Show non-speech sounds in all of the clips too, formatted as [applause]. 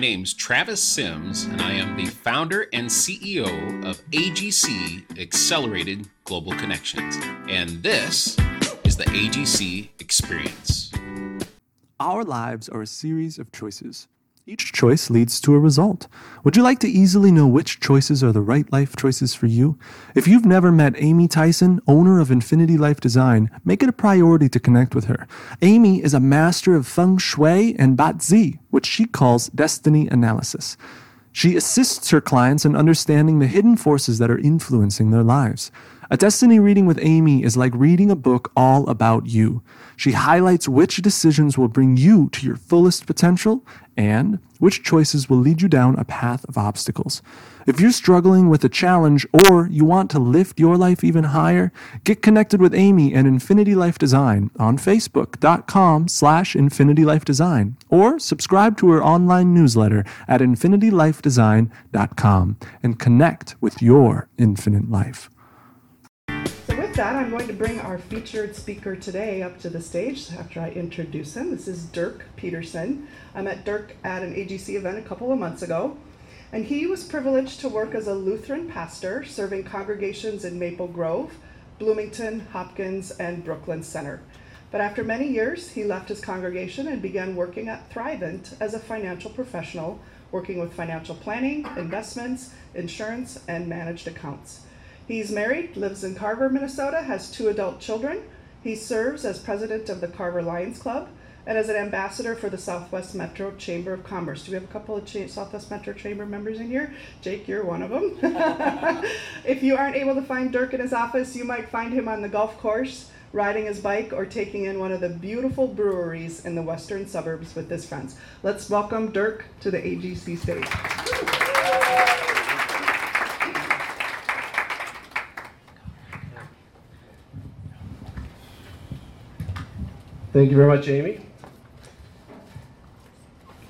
My name's Travis Sims, and I am the founder and CEO of AGC Accelerated Global Connections. And this is the AGC Experience. Our lives are a series of choices. Each choice leads to a result. Would you like to easily know which choices are the right life choices for you? If you've never met Amy Tyson, owner of Infinity Life Design, make it a priority to connect with her. Amy is a master of feng shui and Bazi, which she calls destiny analysis. She assists her clients in understanding the hidden forces that are influencing their lives. A destiny reading with Amy is like reading a book all about you. She highlights which decisions will bring you to your fullest potential and which choices will lead you down a path of obstacles. If you're struggling with a challenge or you want to lift your life even higher, get connected with Amy and Infinity Life Design on facebook.com slash infinitylifedesign or subscribe to her online newsletter at infinitylifedesign.com and connect with your infinite life that, I'm going to bring our featured speaker today up to the stage after I introduce him. This is Dirk Peterson. I met Dirk at an AGC event a couple of months ago, and he was privileged to work as a Lutheran pastor serving congregations in Maple Grove, Bloomington, Hopkins, and Brooklyn Center. But after many years, he left his congregation and began working at Thrivent as a financial professional, working with financial planning, investments, insurance, and managed accounts. He's married, lives in Carver, Minnesota, has two adult children. He serves as president of the Carver Lions Club and as an ambassador for the Southwest Metro Chamber of Commerce. Do we have a couple of Ch- Southwest Metro Chamber members in here? Jake, you're one of them. [laughs] if you aren't able to find Dirk in his office, you might find him on the golf course, riding his bike, or taking in one of the beautiful breweries in the western suburbs with his friends. Let's welcome Dirk to the AGC stage. Thank you very much, Amy.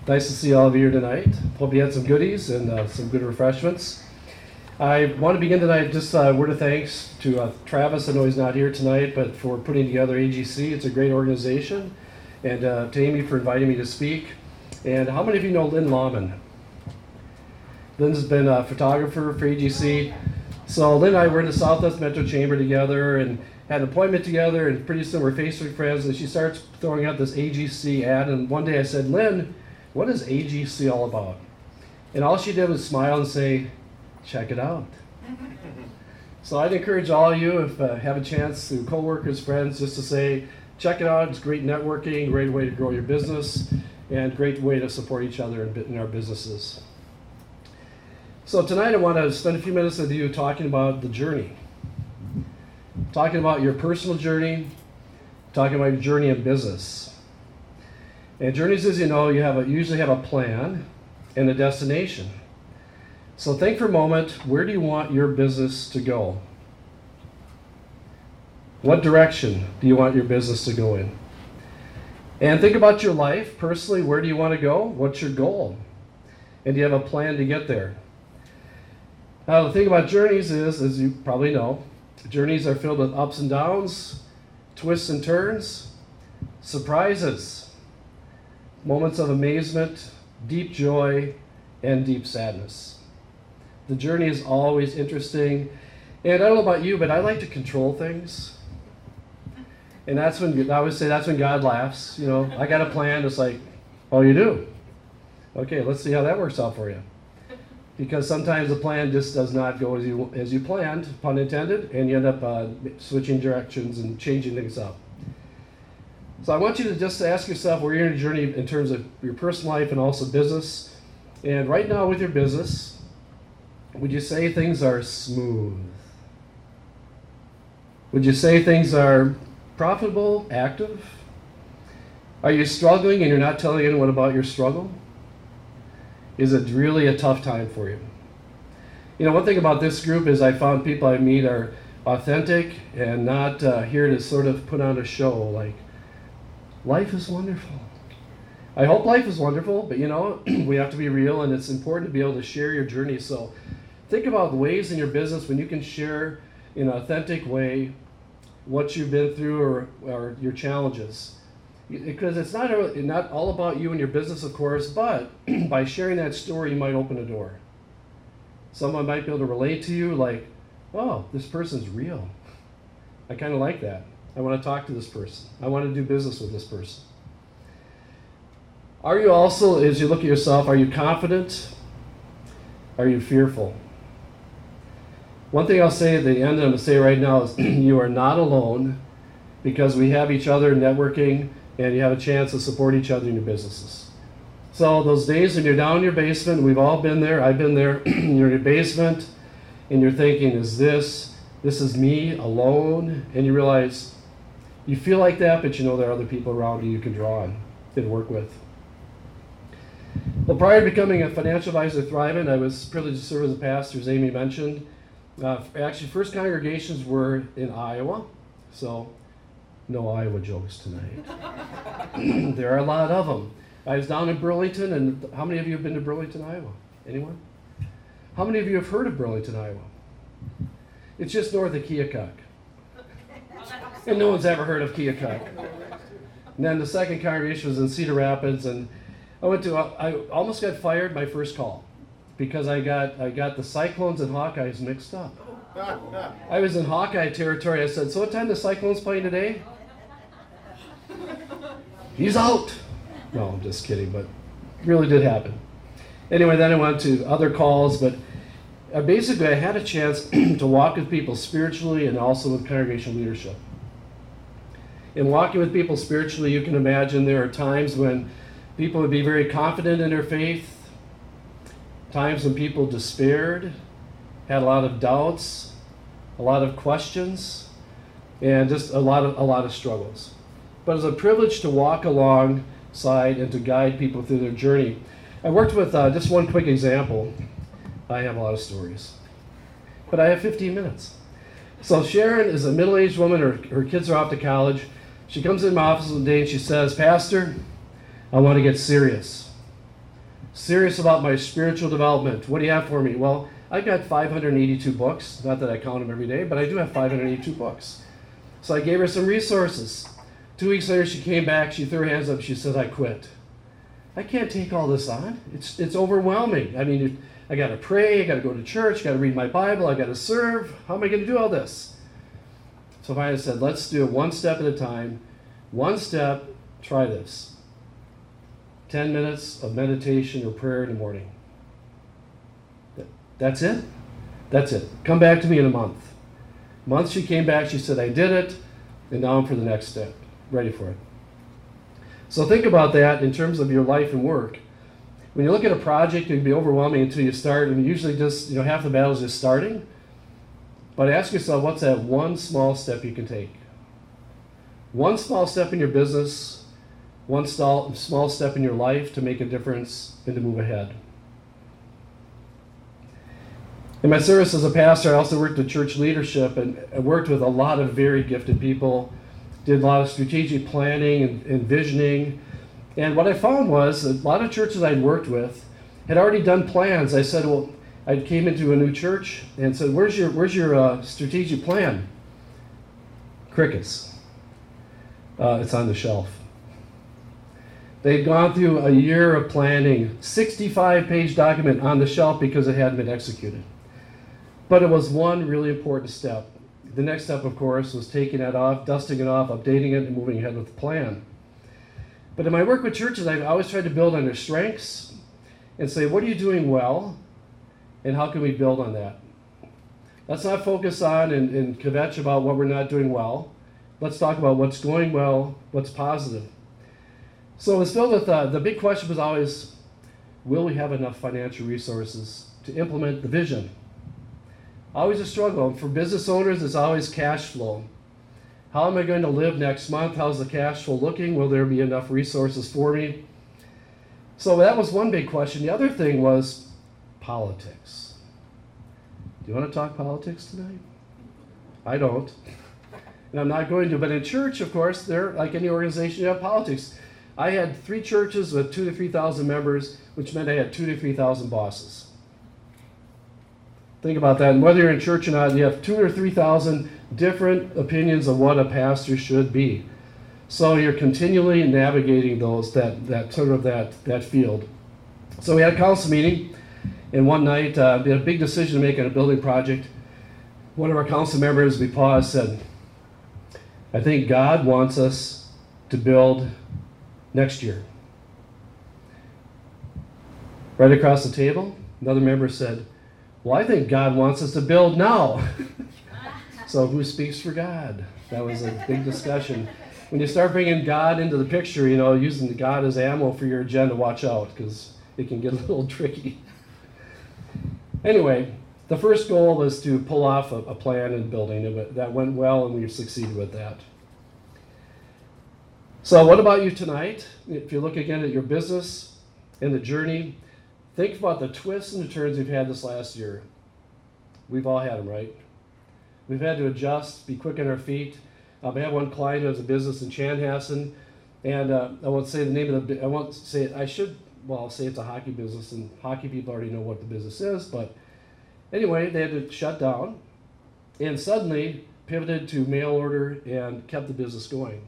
Nice to see all of you here tonight. Hope you had some goodies and uh, some good refreshments. I want to begin tonight just a word of thanks to uh, Travis. I know he's not here tonight, but for putting together AGC. It's a great organization. And uh, to Amy for inviting me to speak. And how many of you know Lynn Lawman? Lynn's been a photographer for AGC. So Lynn and I were in the Southwest Metro Chamber together, and had an appointment together, and pretty soon we're Facebook friends. And she starts throwing out this AGC ad. And one day I said, Lynn, what is AGC all about? And all she did was smile and say, check it out. [laughs] so I'd encourage all of you, if uh, have a chance, through coworkers, friends, just to say, check it out. It's great networking, great way to grow your business, and great way to support each other in, in our businesses. So tonight I want to spend a few minutes with you talking about the journey talking about your personal journey, talking about your journey in business. And journeys, as you know, you have a, usually have a plan and a destination. So think for a moment, where do you want your business to go? What direction do you want your business to go in? And think about your life personally. Where do you want to go? What's your goal? And do you have a plan to get there? Now, the thing about journeys is, as you probably know, Journeys are filled with ups and downs, twists and turns, surprises, moments of amazement, deep joy, and deep sadness. The journey is always interesting. And I don't know about you, but I like to control things. And that's when I always say that's when God laughs. You know, I got a plan. It's like, oh, you do? Okay, let's see how that works out for you because sometimes the plan just does not go as you as you planned, pun intended, and you end up uh, switching directions and changing things up. So I want you to just ask yourself where you're in a journey in terms of your personal life and also business. And right now with your business, would you say things are smooth? Would you say things are profitable, active? Are you struggling and you're not telling anyone about your struggle? Is it really a tough time for you. You know, one thing about this group is I found people I meet are authentic and not uh, here to sort of put on a show. Like, life is wonderful. I hope life is wonderful, but you know, [clears throat] we have to be real and it's important to be able to share your journey. So think about ways in your business when you can share in an authentic way what you've been through or, or your challenges. Because it's not, not all about you and your business, of course, but [clears throat] by sharing that story, you might open a door. Someone might be able to relate to you, like, oh, this person's real. I kind of like that. I want to talk to this person. I want to do business with this person. Are you also, as you look at yourself, are you confident? Are you fearful? One thing I'll say at the end, I'm going to say right now, is [clears throat] you are not alone because we have each other networking and you have a chance to support each other in your businesses. So those days when you're down in your basement, we've all been there. I've been there. you're [clears throat] in your basement, and you're thinking, "Is this this is me alone?" And you realize you feel like that, but you know there are other people around you you can draw on and work with. Well, prior to becoming a financial advisor at I was privileged to serve as a pastor, as Amy mentioned. Uh, actually, first congregations were in Iowa, so no Iowa jokes tonight. [clears throat] there are a lot of them. I was down in Burlington, and how many of you have been to Burlington, Iowa? Anyone? How many of you have heard of Burlington, Iowa? It's just north of Keokuk. And no one's ever heard of Keokuk. And then the second congregation was in Cedar Rapids, and I went to, I almost got fired my first call because I got, I got the Cyclones and Hawkeyes mixed up. I was in Hawkeye territory. I said, So what time the Cyclones playing today? He's out. No, I'm just kidding, but really did happen. Anyway, then I went to other calls, but uh, basically I had a chance [clears throat] to walk with people spiritually and also with congregational leadership. In walking with people spiritually, you can imagine there are times when people would be very confident in their faith, times when people despaired, had a lot of doubts, a lot of questions, and just a lot of a lot of struggles. But it's a privilege to walk alongside and to guide people through their journey. I worked with uh, just one quick example. I have a lot of stories, but I have 15 minutes. So Sharon is a middle-aged woman. Her, her kids are off to college. She comes in my office one day and she says, Pastor, I want to get serious. Serious about my spiritual development. What do you have for me? Well, I've got 582 books. Not that I count them every day, but I do have 582 books. So I gave her some resources. Two weeks later, she came back. She threw her hands up. She said, I quit. I can't take all this on. It's, it's overwhelming. I mean, I got to pray. I got to go to church. got to read my Bible. I got to serve. How am I going to do all this? So I said, let's do it one step at a time. One step, try this 10 minutes of meditation or prayer in the morning. That's it. That's it. Come back to me in a month. Month she came back, she said, I did it, and now I'm for the next step. Ready for it. So think about that in terms of your life and work. When you look at a project, it can be overwhelming until you start, and usually just, you know, half the battle is just starting. But ask yourself, what's that one small step you can take? One small step in your business, one small step in your life to make a difference and to move ahead. In my service as a pastor, I also worked with church leadership and worked with a lot of very gifted people, did a lot of strategic planning and, and visioning. And what I found was a lot of churches I'd worked with had already done plans. I said, well, I came into a new church and said, "Where's your where's your uh, strategic plan?" Crickets. Uh, it's on the shelf. They'd gone through a year of planning, 65 page document on the shelf because it hadn't been executed. But it was one really important step. The next step, of course, was taking that off, dusting it off, updating it, and moving ahead with the plan. But in my work with churches, I've always tried to build on their strengths and say, what are you doing well, and how can we build on that? Let's not focus on and, and kvetch about what we're not doing well. Let's talk about what's going well, what's positive. So it was filled with uh, the big question was always, will we have enough financial resources to implement the vision? Always a struggle. For business owners, it's always cash flow. How am I going to live next month? How's the cash flow looking? Will there be enough resources for me? So that was one big question. The other thing was politics. Do you want to talk politics tonight? I don't. And I'm not going to. But in church, of course, there, like any organization, you have politics. I had three churches with two to 3,000 members, which meant I had two to 3,000 bosses. Think about that. And whether you're in church or not, you have two or three thousand different opinions of what a pastor should be. So you're continually navigating those that that sort of that that field. So we had a council meeting, and one night uh, we had a big decision to make on a building project. One of our council members, we paused, said, "I think God wants us to build next year." Right across the table, another member said, Well, I think God wants us to build now. so, who speaks for God? That was a big discussion. When you start bringing God into the picture, you know, using God as ammo for your agenda, watch out because it can get a little [laughs] tricky. Anyway, the first goal was to pull off a, a plan and building. It, that went well, and we succeeded with that. So, what about you tonight? If you look again at your business and the journey, Think about the twists and the turns we've had this last year. We've all had them, right? We've had to adjust, be quick on our feet. Um, I have one client who has a business in Chanhassen, and uh, I won't say the name of the. I won't say it. I should. Well, I'll say it's a hockey business, and hockey people already know what the business is. But anyway, they had to shut down, and suddenly pivoted to mail order and kept the business going.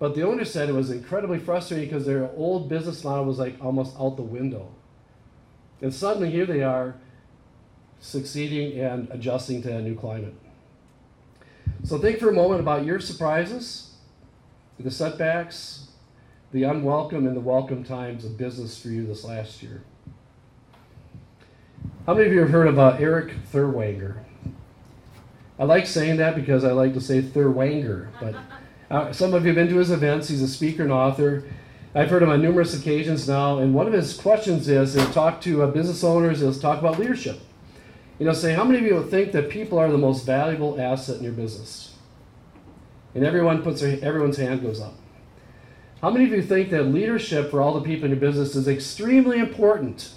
But the owner said it was incredibly frustrating because their old business model was like almost out the window. And suddenly here they are succeeding and adjusting to a new climate. So think for a moment about your surprises, the setbacks, the unwelcome and the welcome times of business for you this last year. How many of you have heard of uh, Erik Therwanger? I like saying that because I like to say Therwanger, but uh, some of you have been to his events. He's a speaker and author. I've heard him on numerous occasions now, and one of his questions is he'll talk to uh, business owners, he'll talk about leadership. You know, say, how many of you think that people are the most valuable asset in your business? And everyone puts their, everyone's hand goes up. How many of you think that leadership for all the people in your business is extremely important?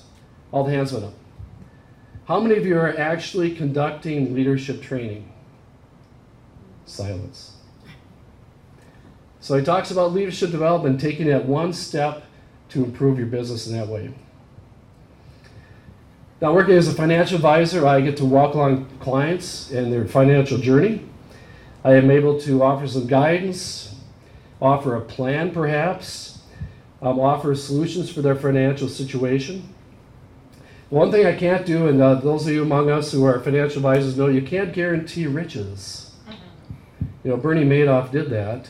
All the hands went up. How many of you are actually conducting leadership training? Silence. So he talks about leadership development, taking that one step to improve your business in that way. Now, working as a financial advisor, I get to walk along clients in their financial journey. I am able to offer some guidance, offer a plan perhaps, um, offer solutions for their financial situation. One thing I can't do, and uh, those of you among us who are financial advisors know, you can't guarantee riches. You know, Bernie Madoff did that.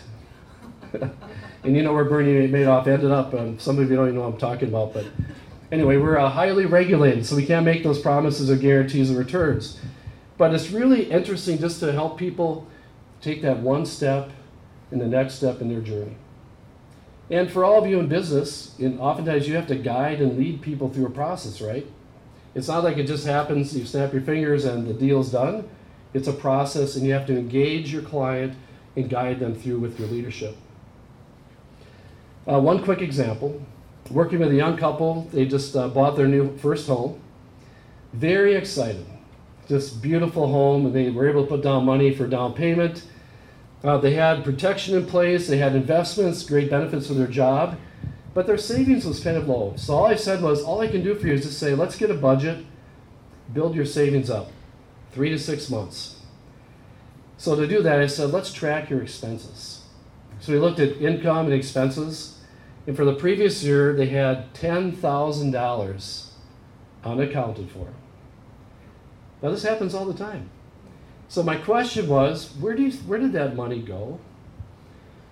[laughs] and you know where Bernie Madoff ended up. Um, some of you don't even know what I'm talking about, but anyway, we're uh, highly regulated, so we can't make those promises or guarantees of returns. But it's really interesting just to help people take that one step and the next step in their journey. And for all of you in business, in, oftentimes you have to guide and lead people through a process, right? It's not like it just happens, you snap your fingers and the deal's done. It's a process, and you have to engage your client and guide them through with your leadership. Uh, one quick example working with a young couple, they just uh, bought their new first home. Very excited. Just beautiful home, and they were able to put down money for down payment. Uh, they had protection in place, they had investments, great benefits for their job, but their savings was kind of low. So all I said was, all I can do for you is just say, let's get a budget, build your savings up, three to six months. So to do that, I said, let's track your expenses. So we looked at income and expenses. And for the previous year, they had $10,000 unaccounted for. Now, this happens all the time. So, my question was where, do you, where did that money go?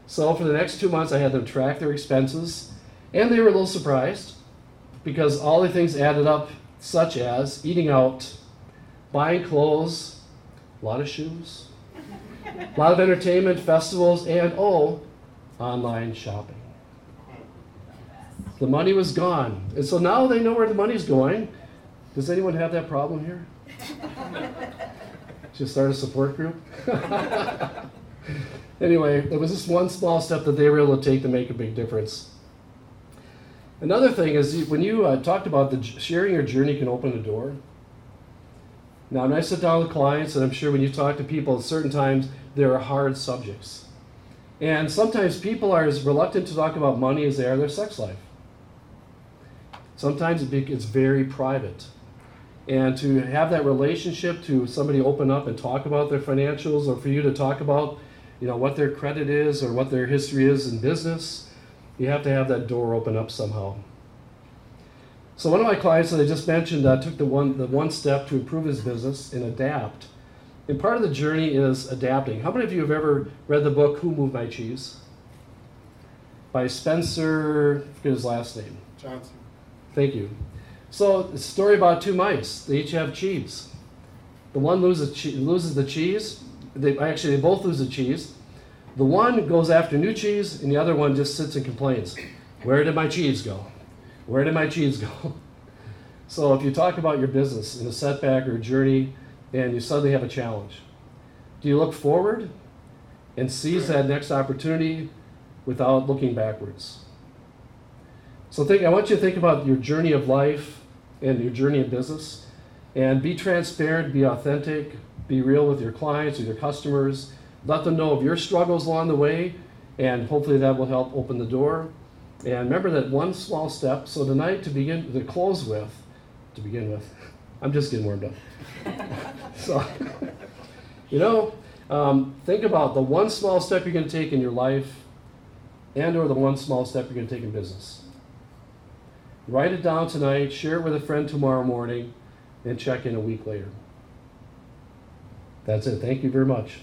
So, for the next two months, I had them track their expenses, and they were a little surprised because all the things added up, such as eating out, buying clothes, a lot of shoes, a [laughs] lot of entertainment, festivals, and oh, online shopping. The money was gone. And so now they know where the money's going. Does anyone have that problem here? [laughs] Just start a support group? [laughs] anyway, it was just one small step that they were able to take to make a big difference. Another thing is when you uh, talked about the sharing your journey can open a door. Now, when I sit down with clients, and I'm sure when you talk to people at certain times, there are hard subjects. And sometimes people are as reluctant to talk about money as they are their sex life. Sometimes it's very private. And to have that relationship to somebody open up and talk about their financials, or for you to talk about you know, what their credit is or what their history is in business. You have to have that door open up somehow. So one of my clients that I just mentioned uh, took the one, the one step to improve his business and adapt. And part of the journey is adapting. How many of you have ever read the book Who Moved My Cheese? By Spencer, I forget his last name. Johnson. Thank you. So it's a story about two mice. They each have cheese. The one loses, che- loses the cheese. They actually they both lose the cheese. The one goes after new cheese, and the other one just sits and complains. Where did my cheese go? Where did my cheese go? [laughs] so if you talk about your business in a setback or a journey, and you suddenly have a challenge, do you look forward and seize that next opportunity without looking backwards? So think, I want you to think about your journey of life and your journey in business and be transparent, be authentic, be real with your clients, or your customers. Let them know of your struggles along the way, and hopefully that will help open the door. And remember that one small step. So tonight, to begin, to close with, to begin with, [laughs] I'm just getting warmed up. [laughs] so, you know, um, think about the one small step you're going to take in your life, and or the one small step you're going to take in business. Write it down tonight, share it with a friend tomorrow morning, and check in a week later. That's it. Thank you very much.